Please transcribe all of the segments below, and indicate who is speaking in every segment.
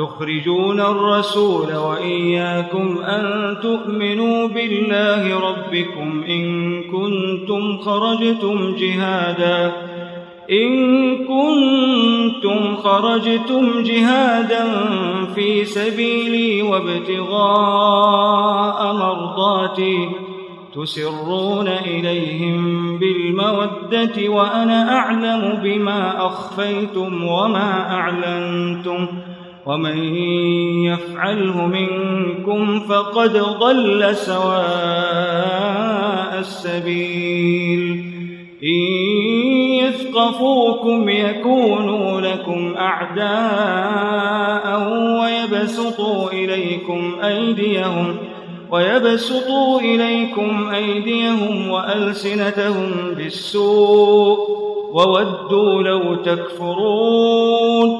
Speaker 1: تخرجون الرسول وإياكم أن تؤمنوا بالله ربكم إن كنتم خرجتم جهادا إن كنتم خرجتم جهادا في سبيلي وابتغاء مرضاتي تسرون إليهم بالمودة وأنا أعلم بما أخفيتم وما أعلنتم ۖ ومن يفعله منكم فقد ضل سواء السبيل إن يثقفوكم يكونوا لكم أعداء ويبسطوا إليكم أيديهم ويبسطوا إليكم أيديهم وألسنتهم بالسوء وودوا لو تكفرون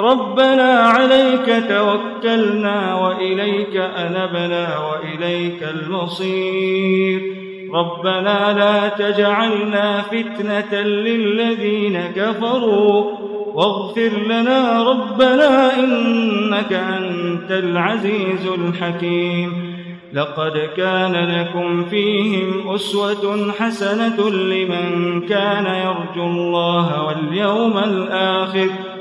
Speaker 1: ربنا عليك توكلنا وإليك أنبنا وإليك المصير ربنا لا تجعلنا فتنة للذين كفروا واغفر لنا ربنا إنك أنت العزيز الحكيم لقد كان لكم فيهم أسوة حسنة لمن كان يرجو الله واليوم الآخر ۖ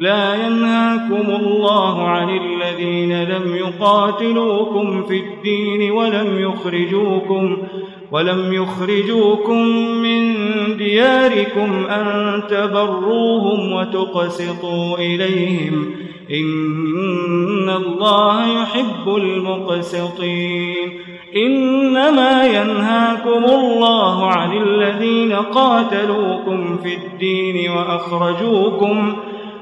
Speaker 1: لا ينهاكم الله عن الذين لم يقاتلوكم في الدين ولم يخرجوكم ولم يخرجوكم من دياركم أن تبروهم وتقسطوا إليهم إن الله يحب المقسطين إنما ينهاكم الله عن الذين قاتلوكم في الدين وأخرجوكم من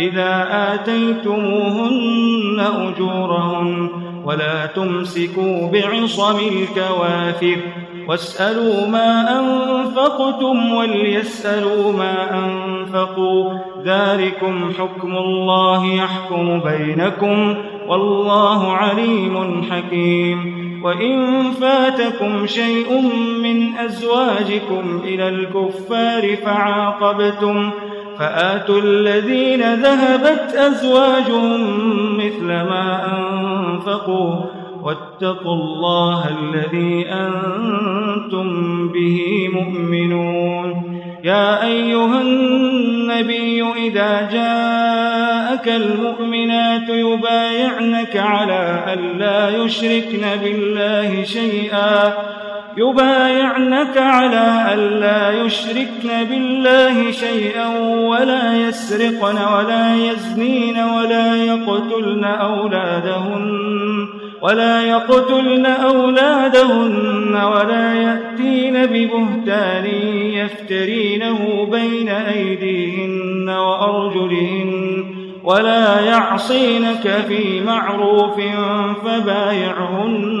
Speaker 1: إذا آتيتموهن أجورهن ولا تمسكوا بعصم الكوافر واسألوا ما أنفقتم وليسألوا ما أنفقوا ذلكم حكم الله يحكم بينكم والله عليم حكيم وإن فاتكم شيء من أزواجكم إلى الكفار فعاقبتم فآتوا الذين ذهبت أزواجهم مثل ما أنفقوا واتقوا الله الذي أنتم به مؤمنون يا أيها النبي إذا جاءك المؤمنات يبايعنك على أن لا يشركن بالله شيئا يبايعنك على ألا يشركن بالله شيئا ولا يسرقن ولا يزنين ولا يقتلن أولادهن ولا يقتلن أولادهن ولا يأتين ببهتان يفترينه بين أيديهن وأرجلهن ولا يعصينك في معروف فبايعهن